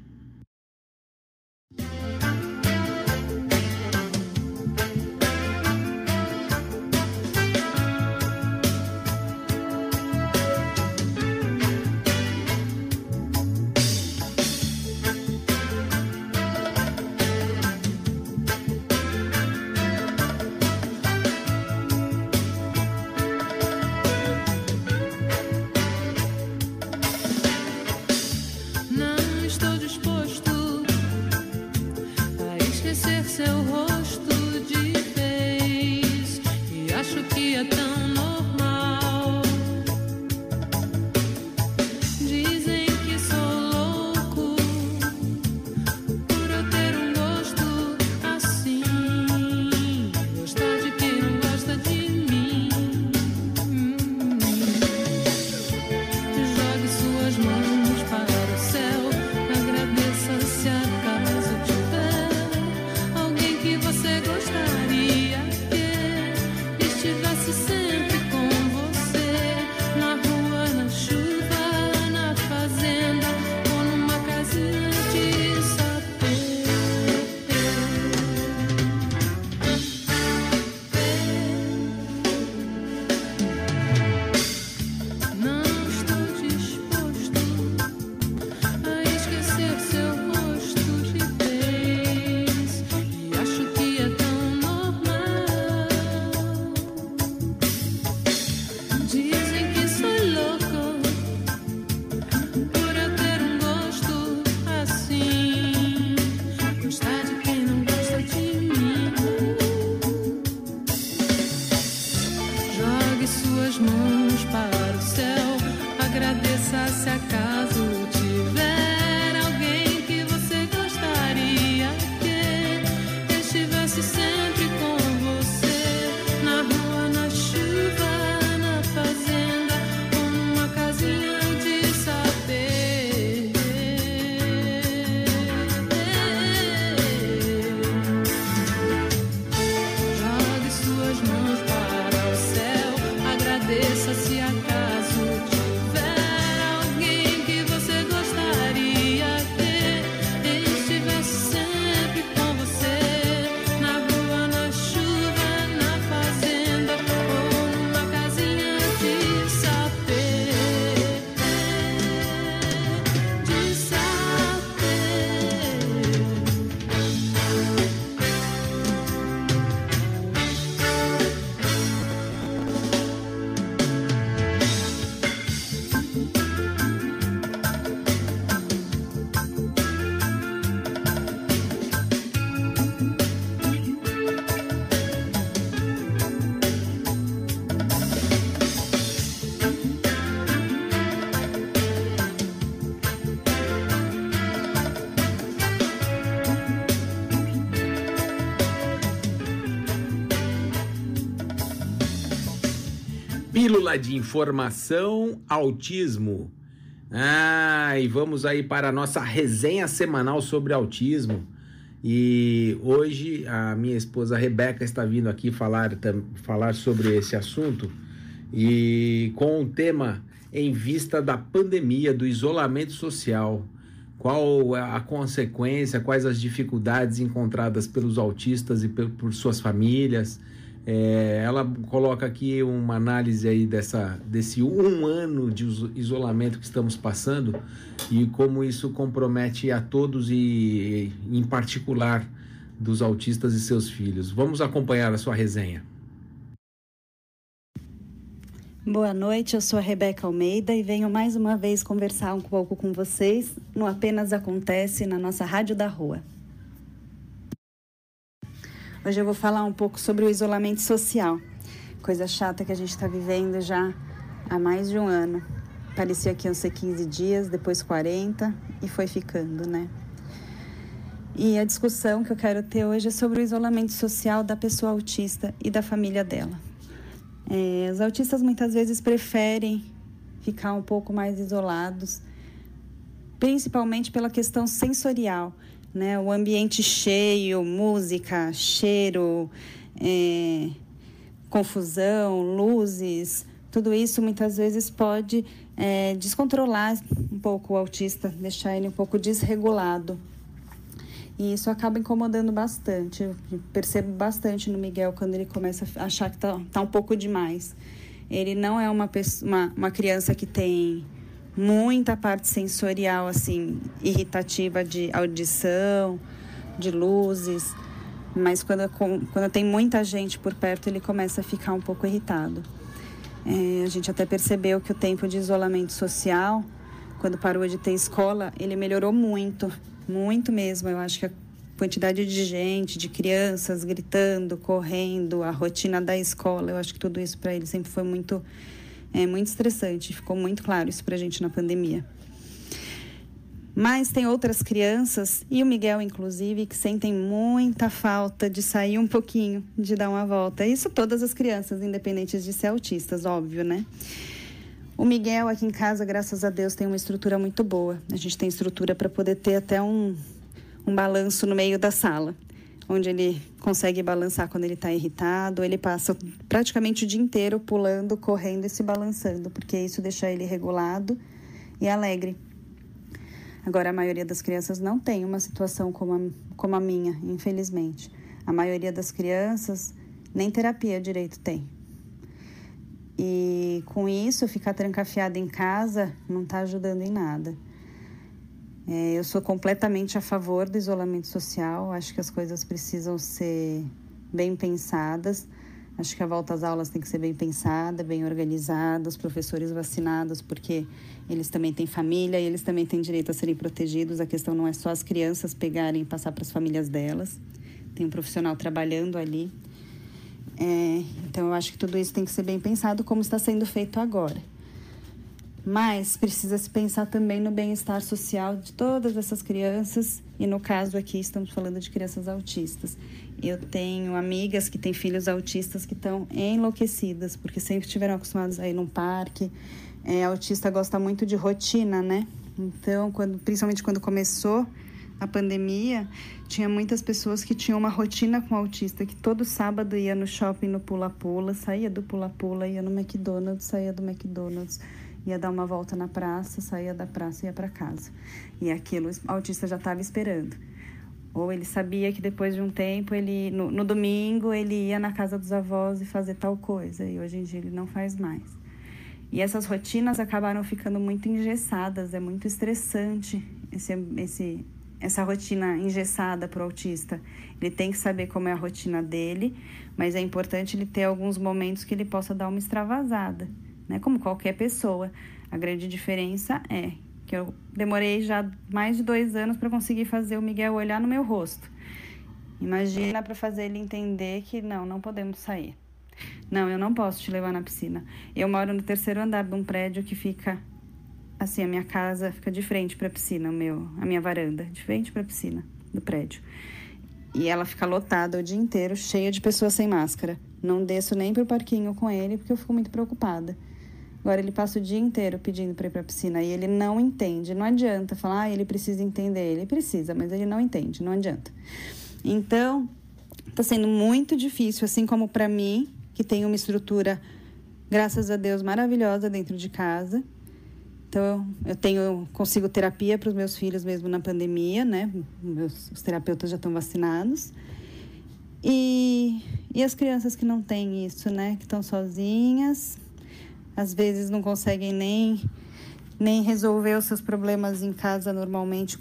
Pílula de informação, autismo. Ah, e vamos aí para a nossa resenha semanal sobre autismo. E hoje a minha esposa Rebeca está vindo aqui falar, falar sobre esse assunto e com um tema em vista da pandemia, do isolamento social. Qual a consequência, quais as dificuldades encontradas pelos autistas e por suas famílias, é, ela coloca aqui uma análise aí dessa, desse um ano de isolamento que estamos passando e como isso compromete a todos e, em particular, dos autistas e seus filhos. Vamos acompanhar a sua resenha. Boa noite, eu sou a Rebeca Almeida e venho mais uma vez conversar um pouco com vocês no Apenas Acontece na nossa Rádio da Rua. Hoje eu vou falar um pouco sobre o isolamento social, coisa chata que a gente está vivendo já há mais de um ano. Parecia que iam ser 15 dias, depois 40 e foi ficando, né? E a discussão que eu quero ter hoje é sobre o isolamento social da pessoa autista e da família dela. É, os autistas muitas vezes preferem ficar um pouco mais isolados, principalmente pela questão sensorial né? O ambiente cheio, música, cheiro, é, confusão, luzes, tudo isso muitas vezes pode é, descontrolar um pouco o autista, deixar ele um pouco desregulado. E isso acaba incomodando bastante. Eu percebo bastante no Miguel quando ele começa a achar que tá, tá um pouco demais. Ele não é uma, pessoa, uma, uma criança que tem muita parte sensorial, assim, irritativa de audição, de luzes. Mas quando, quando tem muita gente por perto, ele começa a ficar um pouco irritado. É, a gente até percebeu que o tempo de isolamento social, quando parou de ter escola, ele melhorou muito, muito mesmo. Eu acho que a quantidade de gente, de crianças gritando, correndo, a rotina da escola, eu acho que tudo isso para ele sempre foi muito é muito estressante, ficou muito claro isso para a gente na pandemia. Mas tem outras crianças, e o Miguel, inclusive, que sentem muita falta de sair um pouquinho, de dar uma volta. Isso todas as crianças, independentes de ser autistas, óbvio, né? O Miguel aqui em casa, graças a Deus, tem uma estrutura muito boa. A gente tem estrutura para poder ter até um, um balanço no meio da sala onde ele consegue balançar quando ele está irritado. Ele passa praticamente o dia inteiro pulando, correndo e se balançando, porque isso deixa ele regulado e alegre. Agora, a maioria das crianças não tem uma situação como a, como a minha, infelizmente. A maioria das crianças nem terapia direito tem. E com isso, ficar trancafiada em casa não está ajudando em nada. É, eu sou completamente a favor do isolamento social. Acho que as coisas precisam ser bem pensadas. Acho que a volta às aulas tem que ser bem pensada, bem organizada, os professores vacinados, porque eles também têm família e eles também têm direito a serem protegidos. A questão não é só as crianças pegarem e passar para as famílias delas. Tem um profissional trabalhando ali. É, então, eu acho que tudo isso tem que ser bem pensado, como está sendo feito agora. Mas precisa se pensar também no bem-estar social de todas essas crianças, e no caso aqui estamos falando de crianças autistas. Eu tenho amigas que têm filhos autistas que estão enlouquecidas, porque sempre estiveram acostumados a ir num parque. É, autista gosta muito de rotina, né? Então, quando, principalmente quando começou a pandemia, tinha muitas pessoas que tinham uma rotina com autista, que todo sábado ia no shopping no pula-pula, saía do pula-pula, ia no McDonald's, saía do McDonald's ia dar uma volta na praça, saía da praça e ia para casa. E aquilo o autista já estava esperando. Ou ele sabia que depois de um tempo, ele no, no, domingo, ele ia na casa dos avós e fazer tal coisa. E hoje em dia ele não faz mais. E essas rotinas acabaram ficando muito engessadas, é muito estressante esse, esse, essa rotina engessada para o autista. Ele tem que saber como é a rotina dele, mas é importante ele ter alguns momentos que ele possa dar uma extravasada né? Como qualquer pessoa. A grande diferença é que eu demorei já mais de dois anos para conseguir fazer o Miguel olhar no meu rosto. Imagina para fazer ele entender que não, não podemos sair. Não, eu não posso te levar na piscina. Eu moro no terceiro andar de um prédio que fica assim, a minha casa fica de frente para a piscina, o meu, a minha varanda, de frente para a piscina do prédio. E ela fica lotada o dia inteiro, cheia de pessoas sem máscara. Não desço nem pro parquinho com ele porque eu fico muito preocupada. Agora ele passa o dia inteiro pedindo para ir para a piscina e ele não entende. Não adianta falar, ah, ele precisa entender. Ele precisa, mas ele não entende, não adianta. Então, está sendo muito difícil, assim como para mim, que tem uma estrutura, graças a Deus, maravilhosa dentro de casa. Então, eu tenho, consigo terapia para os meus filhos mesmo na pandemia, né? Meus, os terapeutas já estão vacinados. E, e as crianças que não têm isso, né? Que estão sozinhas, às vezes não conseguem nem, nem resolver os seus problemas em casa normalmente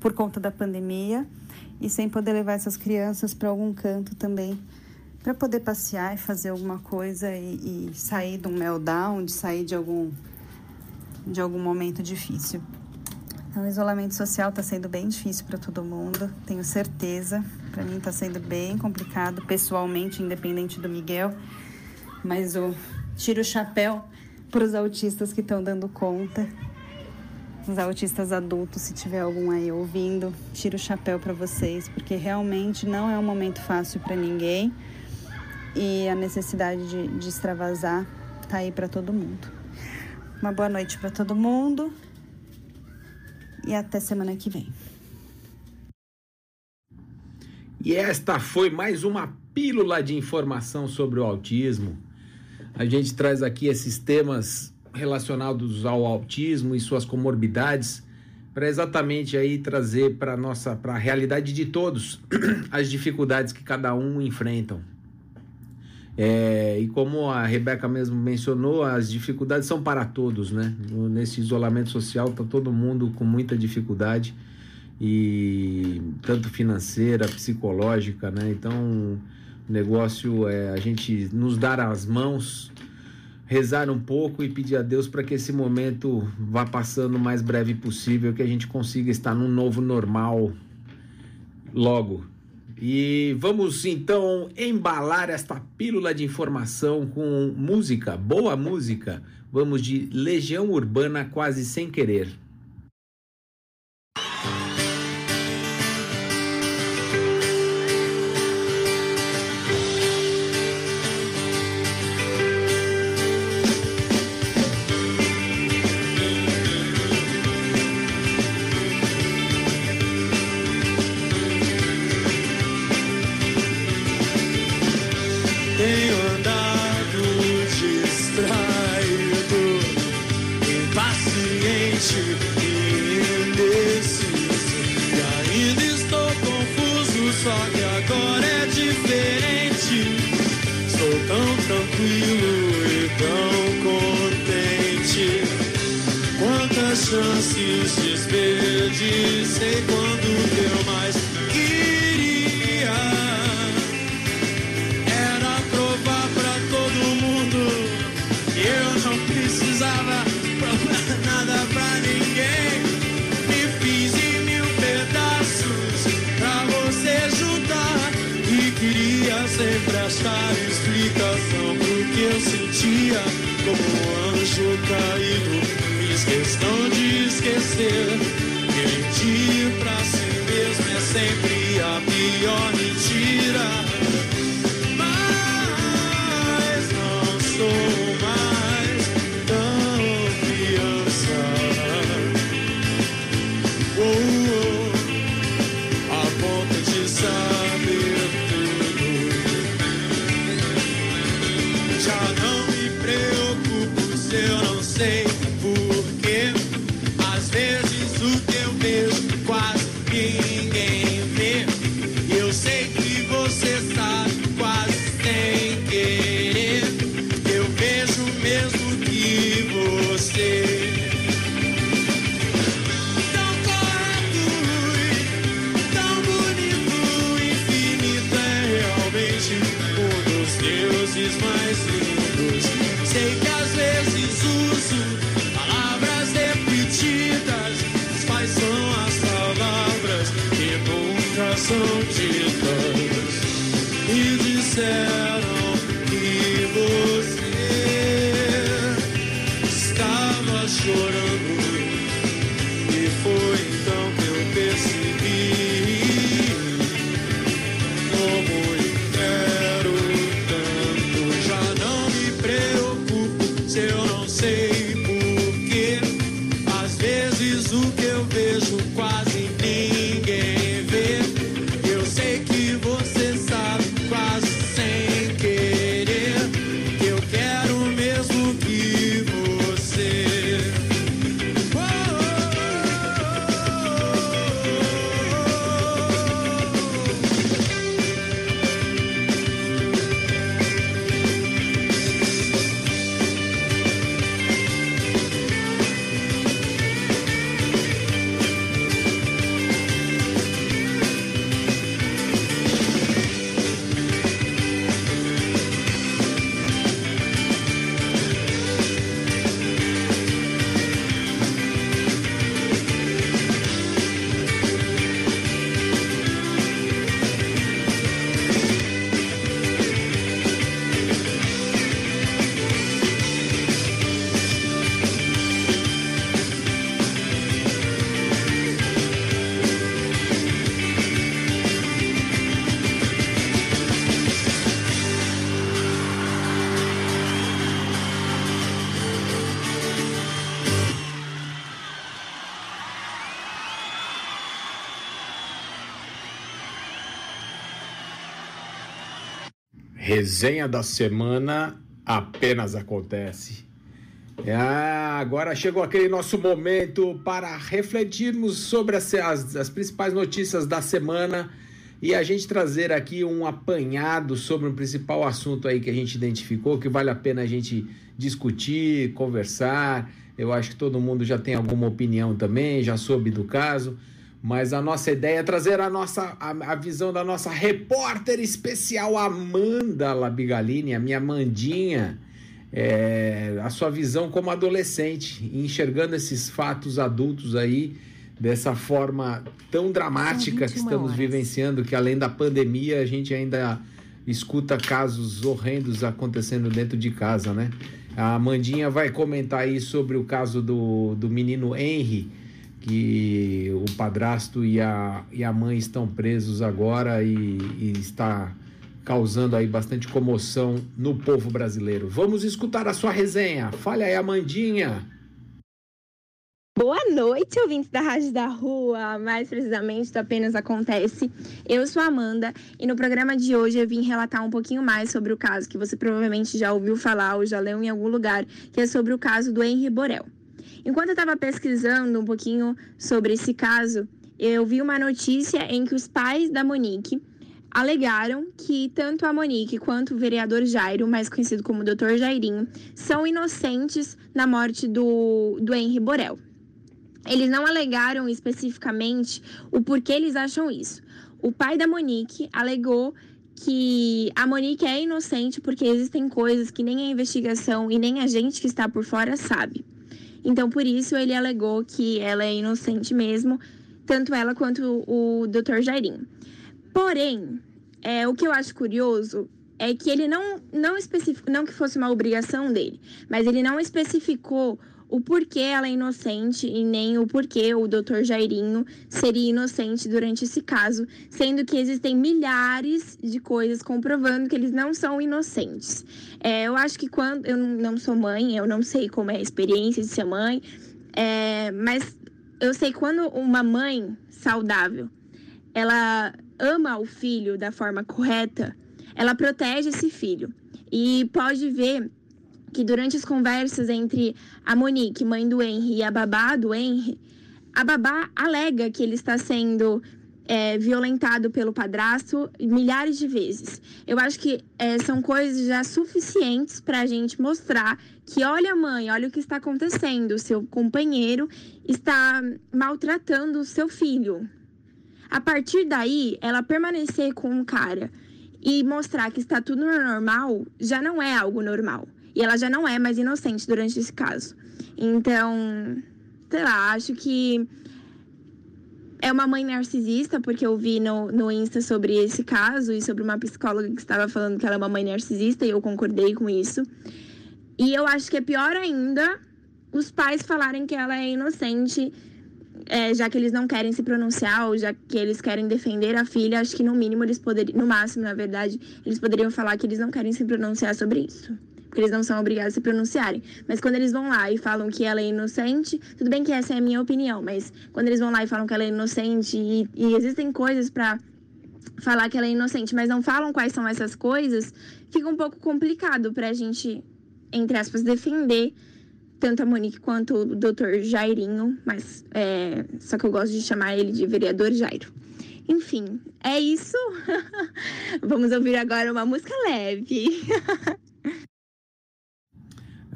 por conta da pandemia e sem poder levar essas crianças para algum canto também para poder passear e fazer alguma coisa e, e sair de um meltdown, de sair de algum de algum momento difícil. Então, o isolamento social está sendo bem difícil para todo mundo, tenho certeza. Para mim está sendo bem complicado pessoalmente, independente do Miguel, mas o tiro o chapéu para os autistas que estão dando conta. Os autistas adultos, se tiver algum aí ouvindo, tiro o chapéu para vocês, porque realmente não é um momento fácil para ninguém e a necessidade de, de extravasar tá aí para todo mundo. Uma boa noite para todo mundo e até semana que vem. E esta foi mais uma pílula de informação sobre o autismo. A gente traz aqui esses temas relacionados ao autismo e suas comorbidades para exatamente aí trazer para nossa para a realidade de todos as dificuldades que cada um enfrentam. É, e como a Rebeca mesmo mencionou, as dificuldades são para todos, né? Nesse isolamento social está todo mundo com muita dificuldade e tanto financeira, psicológica, né? Então o negócio é a gente nos dar as mãos, rezar um pouco e pedir a Deus para que esse momento vá passando o mais breve possível, que a gente consiga estar num novo normal logo. E vamos então embalar esta pílula de informação com música, boa música. Vamos de Legião Urbana quase sem querer. instantes mais lindos. Sei que resenha da semana apenas acontece. É, agora chegou aquele nosso momento para refletirmos sobre as, as, as, principais notícias da semana e a gente trazer aqui um apanhado sobre o principal assunto aí que a gente identificou, que vale a pena a gente discutir, conversar. Eu acho que todo mundo já tem alguma opinião também, já soube do caso. Mas a nossa ideia é trazer a nossa a, a visão da nossa repórter especial Amanda Labigalini, a minha Mandinha, é, a sua visão como adolescente, enxergando esses fatos adultos aí dessa forma tão dramática que estamos horas. vivenciando, que além da pandemia a gente ainda escuta casos horrendos acontecendo dentro de casa, né? A Amandinha vai comentar aí sobre o caso do, do menino Henry, que o padrasto e a, e a mãe estão presos agora e, e está causando aí bastante comoção no povo brasileiro. Vamos escutar a sua resenha. Fale aí, Amandinha. Boa noite, ouvintes da Rádio da Rua, mais precisamente do Apenas Acontece. Eu sou a Amanda e no programa de hoje eu vim relatar um pouquinho mais sobre o caso que você provavelmente já ouviu falar ou já leu em algum lugar, que é sobre o caso do Henry Borel. Enquanto eu estava pesquisando um pouquinho sobre esse caso, eu vi uma notícia em que os pais da Monique alegaram que tanto a Monique quanto o vereador Jairo, mais conhecido como Dr. Jairinho, são inocentes na morte do, do Henry Borel. Eles não alegaram especificamente o porquê eles acham isso. O pai da Monique alegou que a Monique é inocente porque existem coisas que nem a investigação e nem a gente que está por fora sabe. Então, por isso, ele alegou que ela é inocente mesmo, tanto ela quanto o, Dr. Jairinho. Porém, é, o que eu acho curioso é que ele não, não especificou, não que fosse uma obrigação dele, mas ele não especificou o porquê ela é inocente e nem o porquê o Dr. Jairinho seria inocente durante esse caso, sendo que existem milhares de coisas comprovando que eles não são inocentes. É, eu acho que quando eu não sou mãe, eu não sei como é a experiência de ser mãe, é, mas eu sei quando uma mãe saudável ela ama o filho da forma correta, ela protege esse filho. E pode ver que durante as conversas entre a Monique, mãe do Henry, e a babá do Henry, a babá alega que ele está sendo é, violentado pelo padrasto milhares de vezes. Eu acho que é, são coisas já suficientes para a gente mostrar que, olha, mãe, olha o que está acontecendo. Seu companheiro está maltratando o seu filho. A partir daí, ela permanecer com o cara e mostrar que está tudo normal já não é algo normal. E ela já não é mais inocente durante esse caso. Então, sei lá, acho que é uma mãe narcisista, porque eu vi no, no Insta sobre esse caso e sobre uma psicóloga que estava falando que ela é uma mãe narcisista e eu concordei com isso. E eu acho que é pior ainda os pais falarem que ela é inocente, é, já que eles não querem se pronunciar ou já que eles querem defender a filha. Acho que no mínimo eles poderiam, no máximo, na verdade, eles poderiam falar que eles não querem se pronunciar sobre isso porque eles não são obrigados a se pronunciarem. Mas quando eles vão lá e falam que ela é inocente, tudo bem que essa é a minha opinião, mas quando eles vão lá e falam que ela é inocente e, e existem coisas para falar que ela é inocente, mas não falam quais são essas coisas, fica um pouco complicado pra gente, entre aspas, defender tanto a Monique quanto o doutor Jairinho, mas é, só que eu gosto de chamar ele de vereador Jairo. Enfim, é isso. Vamos ouvir agora uma música leve.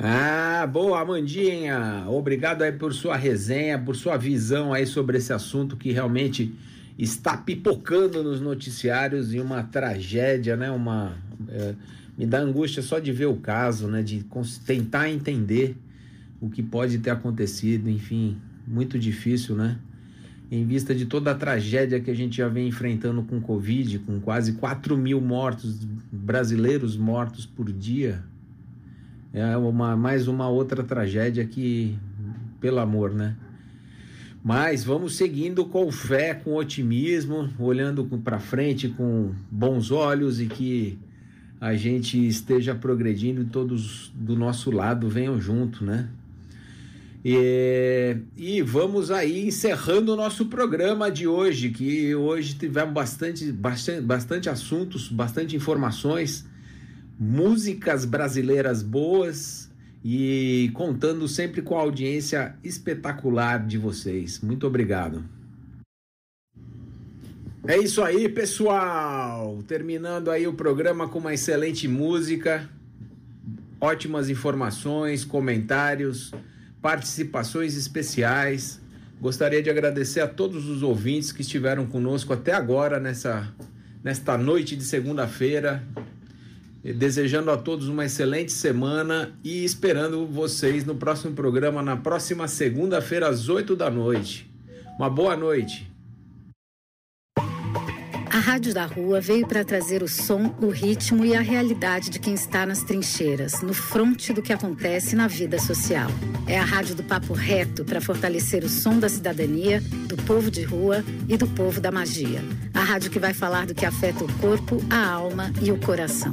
Ah, boa, Amandinha. Obrigado aí por sua resenha, por sua visão aí sobre esse assunto que realmente está pipocando nos noticiários e uma tragédia, né? Uma é, me dá angústia só de ver o caso, né? De tentar entender o que pode ter acontecido, enfim, muito difícil, né? Em vista de toda a tragédia que a gente já vem enfrentando com Covid, com quase 4 mil mortos brasileiros mortos por dia, é uma, mais uma outra tragédia que, pelo amor, né? Mas vamos seguindo com fé, com otimismo, olhando para frente com bons olhos e que a gente esteja progredindo e todos do nosso lado venham junto, né? E, e vamos aí encerrando o nosso programa de hoje, que hoje tivemos bastante, bastante, bastante assuntos, bastante informações músicas brasileiras boas e contando sempre com a audiência espetacular de vocês. Muito obrigado. É isso aí, pessoal. Terminando aí o programa com uma excelente música, ótimas informações, comentários, participações especiais. Gostaria de agradecer a todos os ouvintes que estiveram conosco até agora nessa nesta noite de segunda-feira. Desejando a todos uma excelente semana e esperando vocês no próximo programa, na próxima segunda-feira, às 8 da noite. Uma boa noite. A Rádio da Rua veio para trazer o som, o ritmo e a realidade de quem está nas trincheiras, no fronte do que acontece na vida social. É a Rádio do Papo Reto para fortalecer o som da cidadania, do povo de rua e do povo da magia. A rádio que vai falar do que afeta o corpo, a alma e o coração.